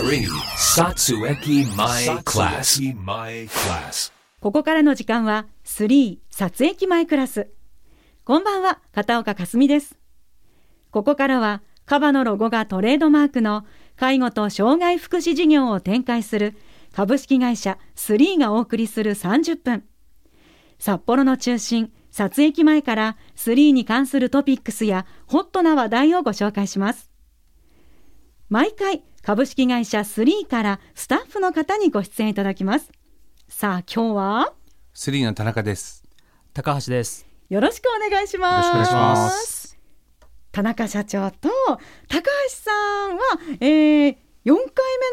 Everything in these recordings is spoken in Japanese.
3. Satsueki My Class. My Class. ここからの時間は3撮影機前クラス。こんばんは、片岡かすみです。ここからは、カバのロゴがトレードマークの介護と障害福祉事業を展開する株式会社3がお送りする30分。札幌の中心、撮影機前から3に関するトピックスやホットな話題をご紹介します。毎回、株式会社3からスタッフの方にご出演いただきます。さあ、今日は？スリーの田中です。高橋です。よろしくお願いします。よろしくお願いします。田中社長と高橋さんは、えー、4回目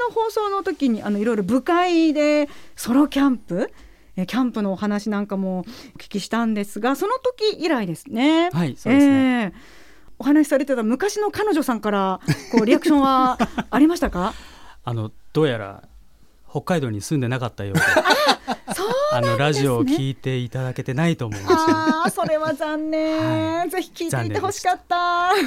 の放送の時にあのいろいろ部会でソロキャンプえーキャンプのお話なんかもお聞きしたんですがその時以来ですね。はいそうですねえーお話しされてた昔の彼女さんからこうリアクションはありましたか？あのどうやら北海道に住んでなかったようで、そうあのラジオを聞いていただけてないと思うんです。けど、ああ、それは残念、はい。ぜひ聞いていてほしかった。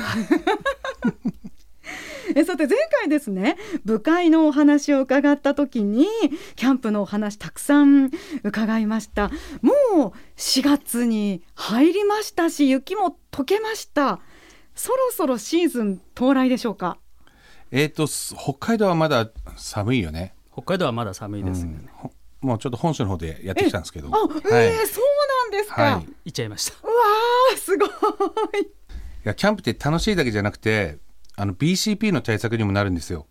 えさて前回ですね部会のお話を伺った時にキャンプのお話たくさん伺いました。もう4月に入りましたし雪も溶けましたそろそろシーズン到来でしょうか？えっ、と、す北海道はまだ寒いよね。北海道はまだ寒いですね。ほもうちょっと本州の方でやってきたんですけど。あ、はい。えー、そうなんですか、はい。い行っちゃいました。うわーすごいや、キャンプって楽しいだけじゃなくて、あの BCP の対策にもなるんですよ。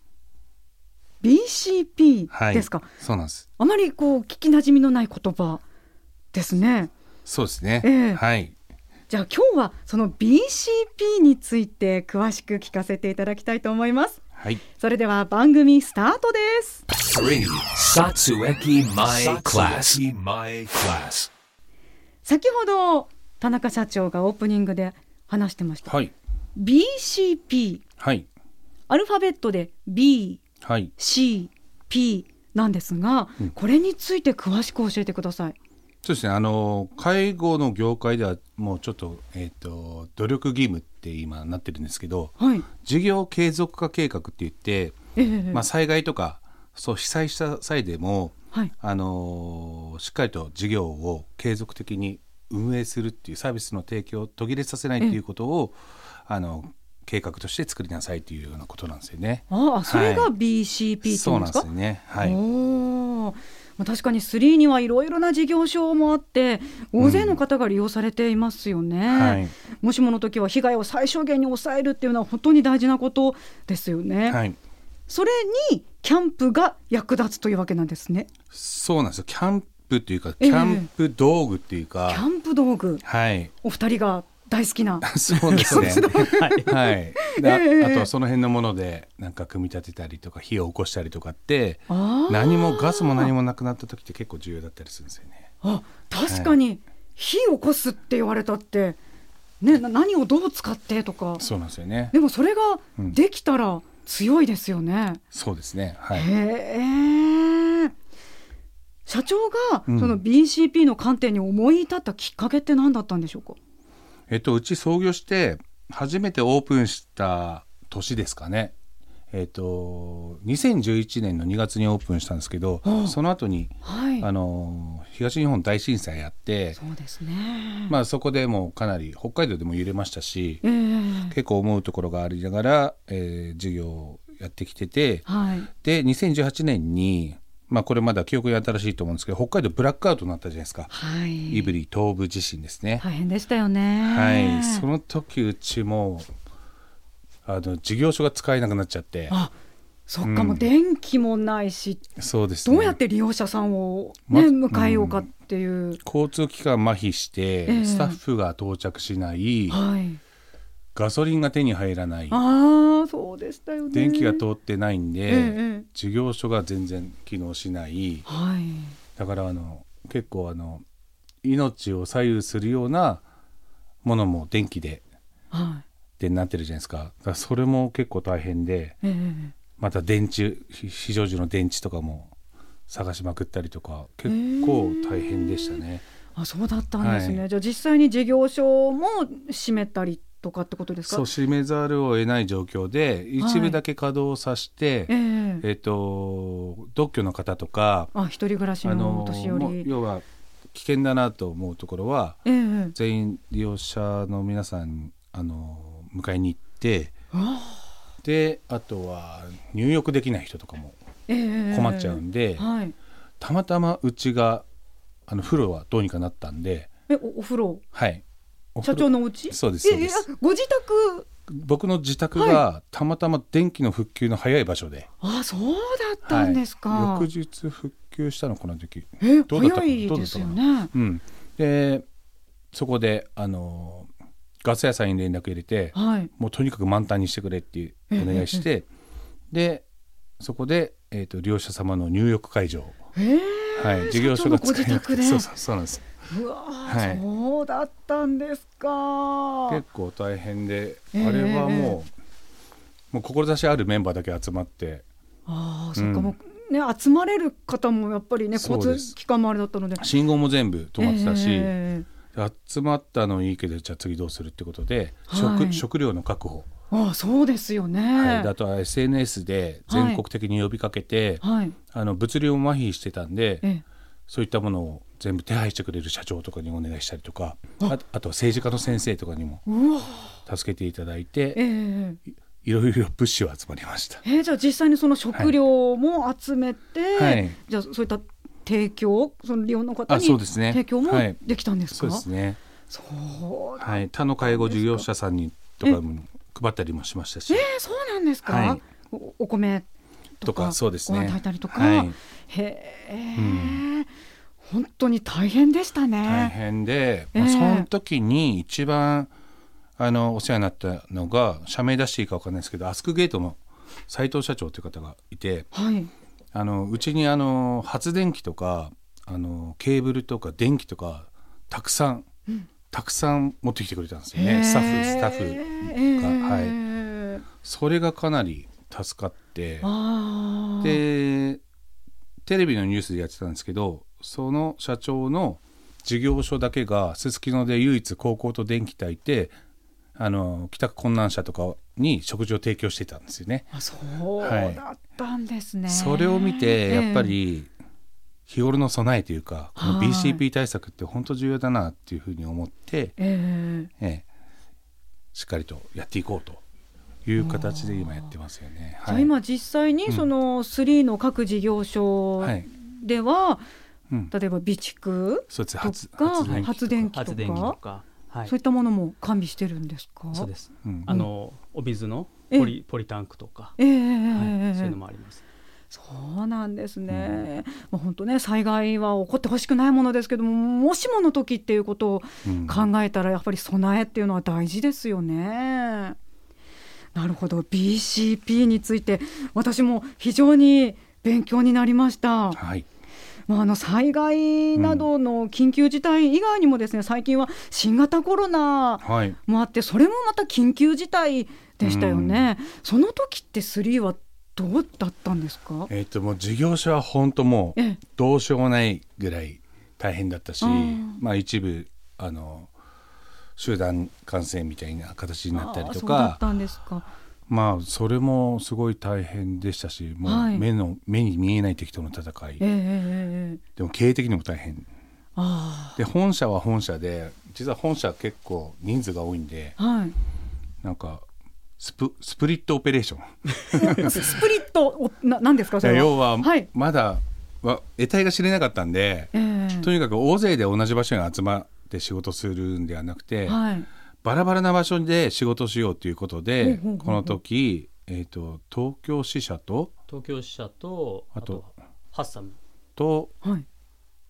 BCP はい。ですか、そうなんです。あまりこう聞きなじみのない言葉ですね。そうですね。ええはい。じゃあ今日はその BCP について詳しく聞かせていただきたいと思います。はい。それでは番組スタートです。3. Satsueki My Class. My Class. 先ほど田中社長がオープニングで話してました。はい。BCP はい。アルファベットで B、はい。C、P なんですが、これについて詳しく教えてください。そうですね。あの、介護の業界ではもうちょっと、えっ、と、努力義務って今なってるんですけど、はい。事業継続化計画って言って、ええまあ、災害とかそう被災した際でも、はい。あのーしっかりと事業を継続的に運営するっていうサービスの提供を途切れさせないっていうことを、あの計画として作りなさいっていうようなことなんですよね。ああ、それがはい BCP っていそううんですか？なんですよね。はい。確かに3にはいろいろな事業所もあって大勢の方が利用されていますよね、はい。もしもの時は被害を最小限に抑えるっていうのは本当に大事なことですよね、はい。それにキャンプが役立つというわけなんですね。そうなんですよ。キャンプっていうか、ええ。キャンプ道具っていうか、キャンプ道具。はい。お二人が大好きな そうですね。はい。はい。であとはその辺のものでなんか組み立てたりとか火を起こしたりとかって何もガスも何もなくなった時って結構重要だったりするんですよね。あ確かに火を起こすって言われたって、ね、な何をどう使ってとかそうなんですよね。でもそれがうんできたら強いですよね。そうですね。はい。へえ。社長がうんその BCP の観点に思い至ったきっかけって何だったんでしょうか？えっとうち創業して初めてオープンした年ですかね。えっと2011年の2月にオープンしたんですけど、はあその後にはい。あの東日本大震災あって、そうですね。まあそこでもうかなり北海道でも揺れましたしえ、え結構思うところがありながら、えー事業をやってきてて、はい。で2018年にまあこれまだ記憶に新しいと思うんですけど北海道ブラックアウトになったじゃないですか、はい。胆振東部地震ですね、大変でしたよね。はい。その時うちもあの事業所が使えなくなっちゃって。あ、そっか、うん。もう電気もないし、そうですね。どうやって利用者さんをまね迎えようかっていう。交通機関麻痺して、ええ。スタッフが到着しない。はい。ガソリンが手に入らないああ、そうでしたよね。電気が通ってないんで、ええ事業所が全然機能しないはい。だからあの結構あの命を左右するようなものも電気ではでなってるじゃないですかだそれも結構大変でい。ええまた電池非非常時の電池とかも探しまくったりとか結構大変でしたね。あそうだったんですね、はいじゃあ実際に事業所も閉めたりとかってことですか？そう閉めざるを得ない状況で一部だけ稼働させて、ええ。えっと独居の方とかあ一人暮らしあのおの年寄り、要は危険だなと思うところはええ。全員利用者の皆さんあの迎えに行ってであとは入浴できない人とかもええ。困っちゃうんで、はい。たまたまうちがあの風呂はどうにかなったんで、えおお風呂はい、お社長のお家？そうですそうです。ご自宅？僕の自宅がたまたま電気の復旧の早い場所で、あそうだったんですか、はい。翌日復旧したのこの時。えどうだったか早いですよね。うん、でそこであのガス屋さんに連絡入れてはい。もうとにかく満タンにしてくれってお願いしてでそこで、えー、と利用者様の入浴会場、ええはい、事業所が使えなくてそうそうそうなんですうわー、はいそうだったんですか。結構大変で、えーあれはもうもう志あるメンバーだけ集まって。ああそっか、うん。もうね集まれる方もやっぱりね交通機関もあれだったので。信号も全部止まってたし、え集まったのいいけどじゃあ次どうするってことで、はい。食食料の確保、えああそうですよね。はい、あとは SNS で全国的に呼びかけて、はい。あの物流も麻痺してたんで、ええそういったものを全部手配してくれる社長とかにお願いしたりとかあ。あとは政治家の先生とかにも助けていただいえてえいろいろ物資は集まりました。えーじゃあ実際にその食料も集めて、はい。じゃあそういった提供その利用の方あにそうですね。提供もはい。できたんですか、そうですね、はい、他の介護事業者さんにとかも配ったりもしましたし。えー、そうなんですか、はい。おお米とかそうですね。ご飯炊いたりとか、はい。へえ、本当に大変でしたね。大変で、まあ、ええその時に一番あのお世話になったのが社名出していいか分かんないですけどアスクゲートの斉藤社長という方がいてはい、あのうちにあの発電機とかあのケーブルとか電気とかたくさん、たくさん持ってきてくれたんですよね。スタッフスタッフが、はい。い。それがかなり助かって。あー。でテレビのニュースでやってたんですけどその社長の事業所だけがすすきので唯一高校と電気炊いてあの帰宅困難者とかに食事を提供してたんですよね。あそうはい。だったんですね。それを見てやっぱり日頃の備えというかこのはい。BCP 対策って本当重要だなっていうふうに思って、ええ。ええしっかりとやっていこうという形で今やってますよね。じゃあ今実際にうん。その3の各事業所はいでは、うん、例えば備蓄と発か。発電機発電機とか、か、はい。そういったものも完備してるんですか？そうです。うん。あのお水のええ。ポリポリタンクとか、ええええはい、ええ。そういうのもあります。そうなんですね。まあ本当ね災害は起こってほしくないものですけども、もしもの時っていうことをうん。考えたらやっぱり備えっていうのは大事ですよね。なるほど。BCP について私も非常に勉強になりました。はい。まあ、あの災害などの緊急事態以外にもですね、最近は新型コロナはい。もあってそれもまた緊急事態でしたよね。その時って3はどうだったんですか？えっ、ともう事業者は本当もうええ。どうしようもないぐらい大変だったし、うん。まあ一部あの集団感染みたいな形になったりとか。まあそれもすごい大変でしたしもはいう目の、目に見えない敵との戦いええええええでも経営的にも大変あで本社は本社で実は本社結構人数が多いんであはい。なんかスプスプリットオペレーションス スプリットおななんですかそれは。要ははい。まだは得体が知れなかったんで、ええとにかく大勢で同じ場所に集まって仕事するんではなくて、はい。バラバラな場所で仕事しようということで、ほうほうほうほうこの時、えー、と東京支社と東京支社とあとあとハッサムとはい。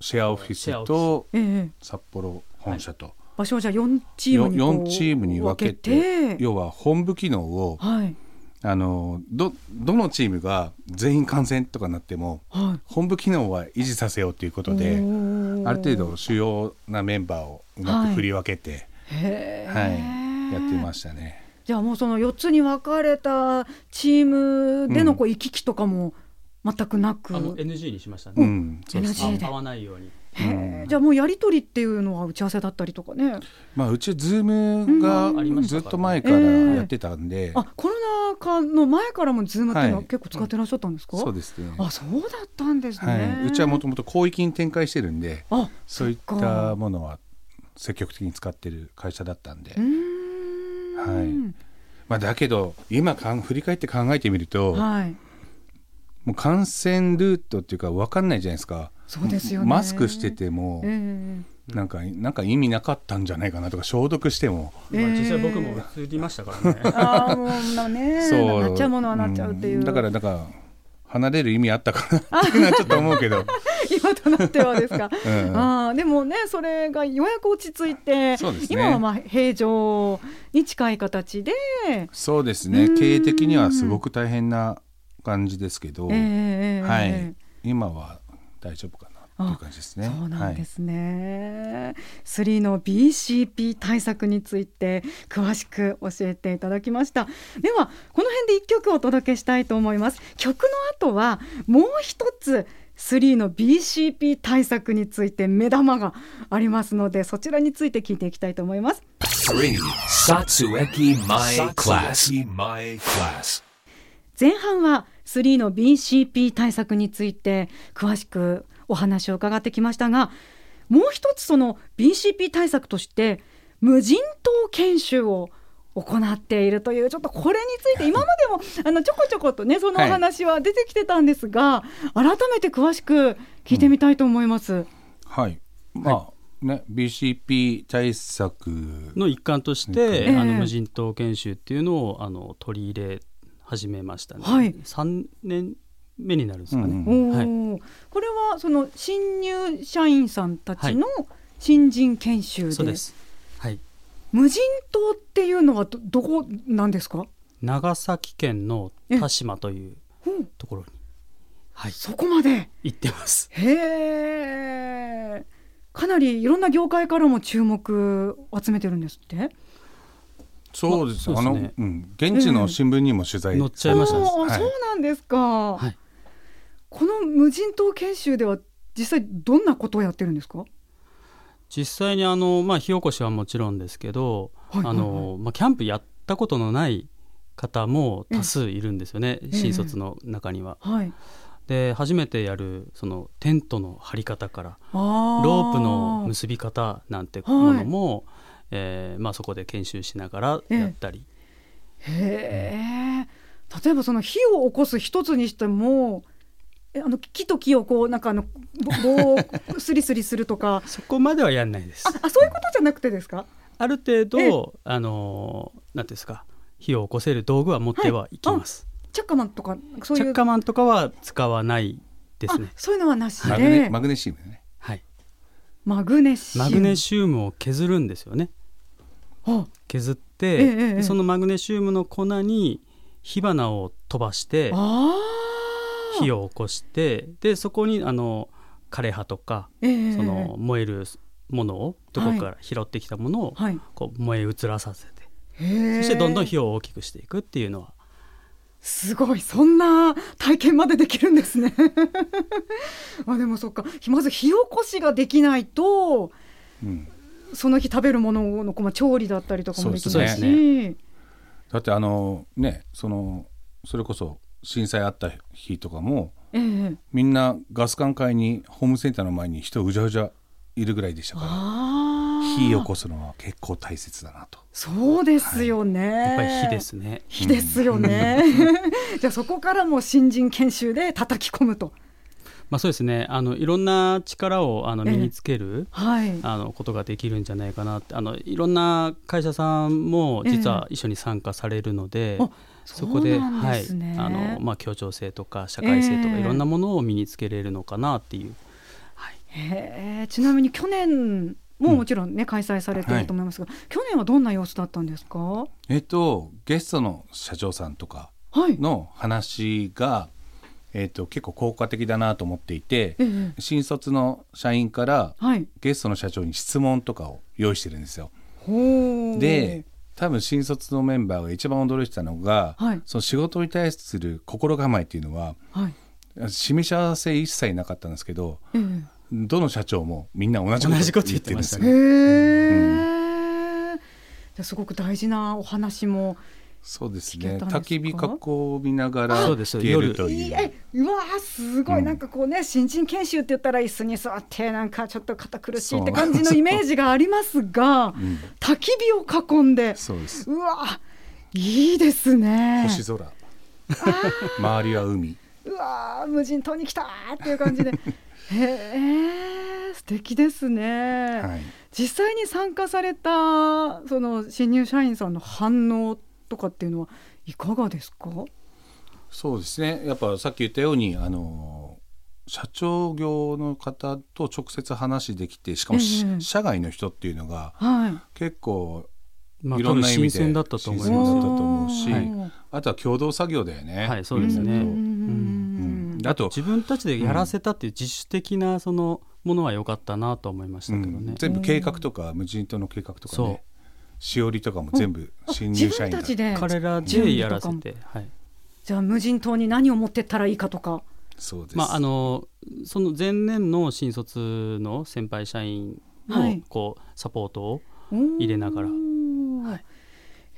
シェアオフィスとええ札幌本社と、場所をじゃあ4チームにこう4チームに分けて。要は本部機能をはいあのどどのチームが全員感染とかなってもはい。本部機能は維持させようということである程度主要なメンバーをうまく振り分けて、へえ、はいやってましたね。じゃあもうその4つに分かれたチームでのこう行き来とかも全くなく、あの NG にしましたね。うん、そうです NG で合わないように。じゃあもうやり取りっていうのは打ち合わせだったりとかね。まあうち Zoom がずっと前からやってたんで、あコロナ禍の前からも Zoom っていうのははい。結構使ってらっしゃったんですか、そうですね。あそうだったんですね、はい、うちはもともと広域に展開してるんであそういったものは積極的に使ってる会社だったんで、ん。はい。まあ、だけど今かん振り返って考えてみると、はい。もう感染ルートっていうか分かんないじゃないですかそうですよね。マスクしてても、えなんかなんか意味なかったんじゃないかなとか消毒しても。まあ実際僕も移りましたからね。えああもうなねそう。なっちゃうものはなっちゃうっていう、ん。だからだから離れる意味あったかなっていうのはちょっと思うけど、今となってはですか。うん。ああでもねそれがようやく落ち着いて、ね。今はまあ平常に近い形で、そうですね。うん。経営的にはすごく大変な感じですけど、ええはい、今は大丈夫かなっていう感じですね。そうなんですね。3の BCP 対策について詳しく教えていただきました。ではこの辺で一曲お届けしたいと思います。曲の後はもう一つ3の BCP 対策について目玉がありますのでそちらについて聞いていきたいと思います。3. Satsueki My Class. My Class. 前半は3の BCP 対策について詳しくお話を伺ってきましたがもう一つその BCP 対策として無人島研修を行っているというちょっとこれについて今までも あのちょこちょことねそのお話は出てきてたんですが、改めて詳しく聞いてみたいと思います。はい、まあね BCP 対策の一環として、ええ。あの無人島研修っていうのをあの取り入れ始めましたね。はい。3年目になるんですかね。うんおはい。ー。これはその新入社員さんたちの新人研修で,、そうです。はい。無人島っていうのはどどこなんですか？長崎県の田島というところに、はい、そこまで？行ってます。へえかなりいろんな業界からも注目を集めてるんですって？そうです,、まああのそうですね。うん、現地の新聞にも取材、載っちゃいましたね。はい。そうなんですか、はい。この無人島研修では実際どんなことをやってるんですか？実際にあの、まあ、火起こしはもちろんですけど、はいはいはい。あのまあ、キャンプやったことのない方も多数いるんですよね、え新卒の中には。はい。で初めてやるそのテントの張り方からあロープの結び方なんてものも、えーまあ、そこで研修しながらやったり、へえ例えばその火を起こす一つにしてもえあの木と木をこうなんかあのぼ棒をスリスリするとかそこまではやんないです。ああそういうことじゃなくてですか？ある程度あのなんていうんですか？火を起こせる道具は持ってはいきます。チャッカマンとかそういうチャッカマンとかは使わないですねあ。そういうのはなしマグネでマグネシウムねはい。マグネシウムマグネシウムを削るんですよね。あ削って、えそのマグネシウムの粉に火花を飛ばして火を起こしてでそこにあの枯葉とかええその燃えるものをどこかから拾ってきたものをはい。こう燃え移らさせてへえそしてどんどん火を大きくしていくっていうのは。すごい。そんな体験までできるんですね。あでもそっか。まず火起こしができないとうん、その日食べるもののまあ調理だったりとかもできないそうですし、だってあのねそのそれこそ震災あった日とかもええ。みんなガス管買いにホームセンターの前に人うじゃうじゃいるぐらいでしたから火起こすのは結構大切だなと。そうですよね、やっぱり火ですね。火ですよね、じゃあそこからもう新人研修で叩き込むとまあそうですね。あのいろんな力をあの身につける、はい。あのことができるんじゃないかなって。あのいろんな会社さんも実は一緒に参加されるので、あそこでね。はい。あのまあ、協調性とか社会性とかええいろんなものを身につけれるのかなっていう、はい、へえ。ちなみに去年ももちろんね、開催されていると思いますが、去年はどんな様子だったんですか？はえっとゲストの社長さんとかい。の話が、えっと、結構効果的だなと思っていてええ新卒の社員からはい。ゲストの社長に質問とかを用意してるんですよ。で多分新卒のメンバーが一番驚いてたのが、はい。その仕事に対する心構えっていうのははい。示し合わせ一切なかったんですけどええどの社長もみんな同じ同じこことと言ってるんですよましたね。へえ、じゃあすごく大事なお話もそうですね。焚き火囲みながらそうです。聞けるといいいうえうわーすごい、うん。なんかこうね新人研修って言ったら椅子に座ってなんかちょっと堅苦しいって感じのイメージがありますが、うん焚き火を囲んで。そうです。うわいいですね。星空。周りは海。うわー無人島に来たーっていう感じで。へえ素敵ですね、はい。実際に参加されたその新入社員さんの反応とかっていうのはいかがですか？そうですね。やっぱさっき言ったようにあの社長業の方と直接話できてしかもし、ええ。社外の人っていうのがはい。結構まあいろんな意味で新鮮だったと思い新鮮だったますと思うし、おーあとは共同作業だよね。はいそうですね。あと自分たちでやらせたっていう自主的なそのものは良かったなと思いましたけどね。うん、全部計画とか無人島の計画とかねしおりとかも全部新自入社員た。ちで。彼らでやらせて、はい。じゃあ無人島に何を持ってったらいいかとか。そうです、まああのその前年の新卒の先輩社員のはい。こうサポートを入入れながら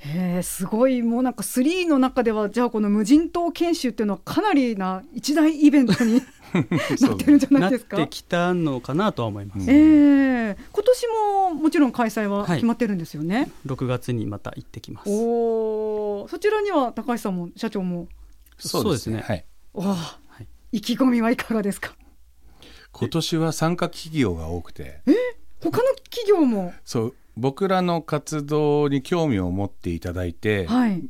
へえすごい。もうなんか3の中ではじゃあこの無人島研修っていうのはかなりな一大イベントに なってるんじゃなないっですか？てきたのかなとは思います、うんええ今年ももちろん開催ははい。決まってるんですよね、6月にまた行ってきます。おおそちらには高橋さんも社長も？そうですね。はい、わあ、はい。意気込みはいかがですか？今年は参加企業が多くて。他の企業も？そう僕らの活動に興味を持っていただいて、はい。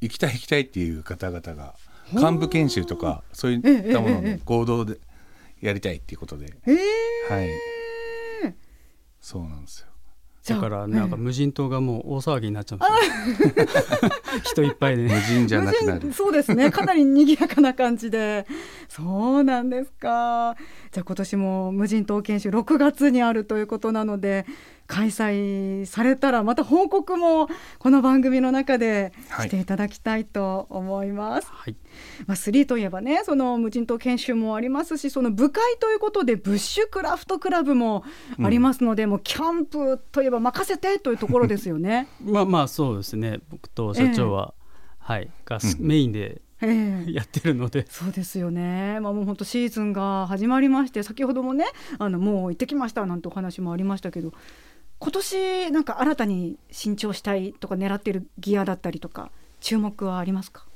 行きたい行きたいっていう方々が幹部研修とかそういったものええええええ。の合同でやりたいっていうことで、ええはい。そうなんですよ。だからなんかええ。無人島がもう大騒ぎになっちゃう 人いっぱいで、無ね、人じゃなくなる。そうですね。かなり賑やかな感じで。そうなんですか。じゃあ今年も無人島研修6月にあるということなので開催されたらまた報告もこの番組の中ではい。していただきたいと思います。はい、まあ、3といえばねその無人島研修もありますしその部会ということでブッシュクラフトクラブもありますので、もうキャンプといえば任せてというところですよね。まあまあそうですね。僕と社長は、はいがうん。メインでええ。やってるので、そうですよね、まあ、もう本当シーズンが始まりまして先ほどもねあのもう行ってきましたなんてお話もありましたけど今年なんか新たに新調したいとか狙っているギアだったりとか注目はありますか？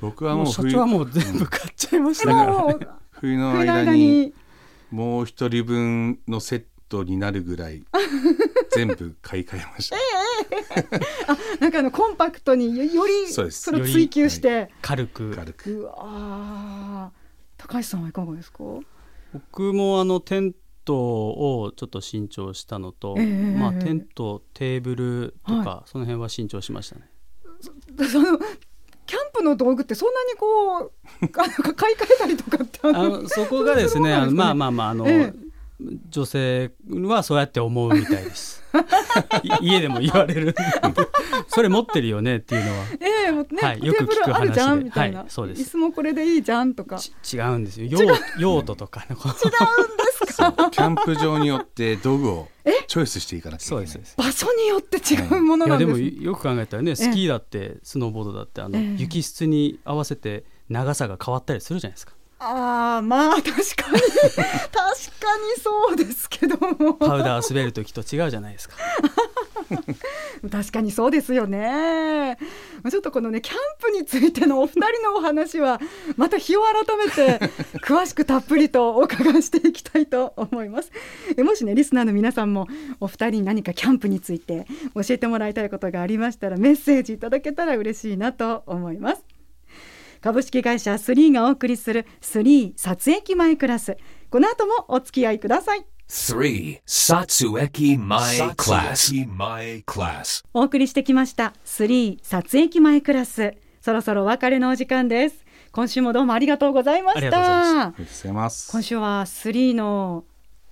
僕はもうもう冬社長はもう全部買っちゃいましたでから、も冬の冬の間間に。にもう一人分のセットになるぐらい全部買い替えました。なんかあのコンパクトによよりそれを追求して、軽く。軽く。うわー。高橋さんはいかがですか？僕もあのテントをちょっと新調したのと、ええまあ、ええ。テントテーブルとか、はその辺は新調しましたね。そ のキャンプの道具ってそんなにこうあの買い替えたりとかってああののそこがですねあの まあまあまああの、え女性はそうやって思うみたいです。い 家でも言われる。ん でそれ持ってるよねっていうのは。ええもうね、はいよく聞くテーブルあるじゃん話で。みたいな、はいそうです。椅子もこれでいいじゃんとか。ち違うんですよ。用用途とかねこうそうキャンプ場によって道具をチョイスしていかなきゃいけない。場所によって違うものなんです、もよく考えたらねスキーだってスノーボードだってあの、ええ。雪質に合わせて長さが変わったりするじゃないですかああまあ確かに。確かにそうですけども。パウダー滑る時と違うじゃないですか。確かにそうですよね。まあちょっとこのねキャンプについてのお二人のお話はまた日を改めて詳しくたっぷりとお伺いしていきたいと思います。えもしねリスナーの皆さんもお二人に何かキャンプについて教えてもらいたいことがありましたらメッセージいただけたら嬉しいなと思います株式会社3がお送りする3撮影前クラスこの後もお付き合いください 3. Satsueki My Class. My Class. お送りしてきました3撮影前クラスそろそろお別れのお時間です今週もどうもありがとうございましありがとうございましたたありがとうございます今週は3の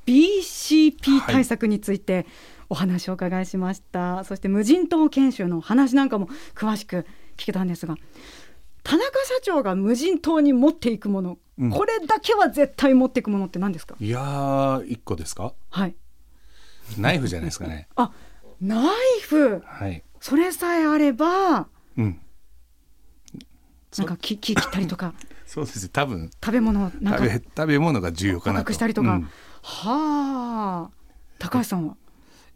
BCP 対策についてお話をお伺いしました、そして無人島研修の話なんかも詳しく聞けたんですが田中社長が無人島に持っていくもの、うん。これだけは絶対持っていくものって何ですか？いやー一個ですか？はい。ナイフじゃないですかね。あナイフ？はい。それさえあればうん。なんか木木切ったりとか。そうです多分。食べ物なんか。食べ食べ物が重要か捕なと。獲したりとか、うん。はあ高橋さんは？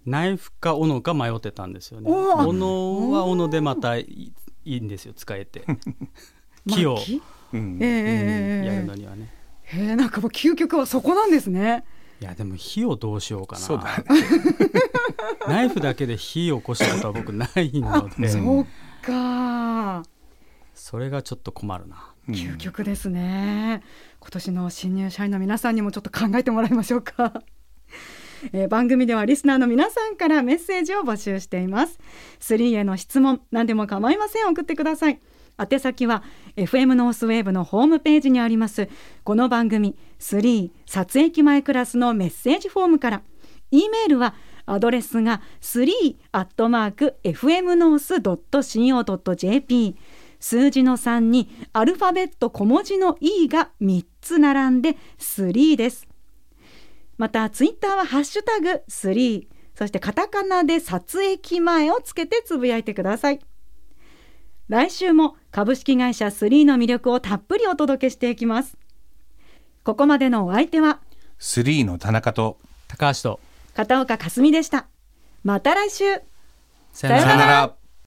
ナイフか斧か迷ってたんですよね。斧は斧でまたいいんですよ使えて。木を。うん。ええええええ。やるのにはね。へえなんかもう究極はそこなんですね。いやでも火をどうしようかな。そうだね。ナイフだけで火を起こしたことは僕ないので。そうか。それがちょっと困るな。うん。究極ですね。今年の新入社員の皆さんにもちょっと考えてもらいましょうかえー番組ではリスナーの皆さんからメッセージを募集しています。3への質問何でも構いません。送ってください。宛先は FM ノースウェーブのホームページにあります。この番組3撮影機前クラスのメッセージフォームから。E メールはアドレスが3アットマーク fmnorth.co.jp 数字の3にアルファベット小文字の E が3つ並んで3です。またツイッターはハッシュタグ3そしてカタカナで撮影機前をつけてつぶやいてください。来週も株式会社3の魅力をたっぷりお届けしていきます。ここまでのお相手は3の田中と高橋と片岡かすみでした。また来週。ささよなら。さよなら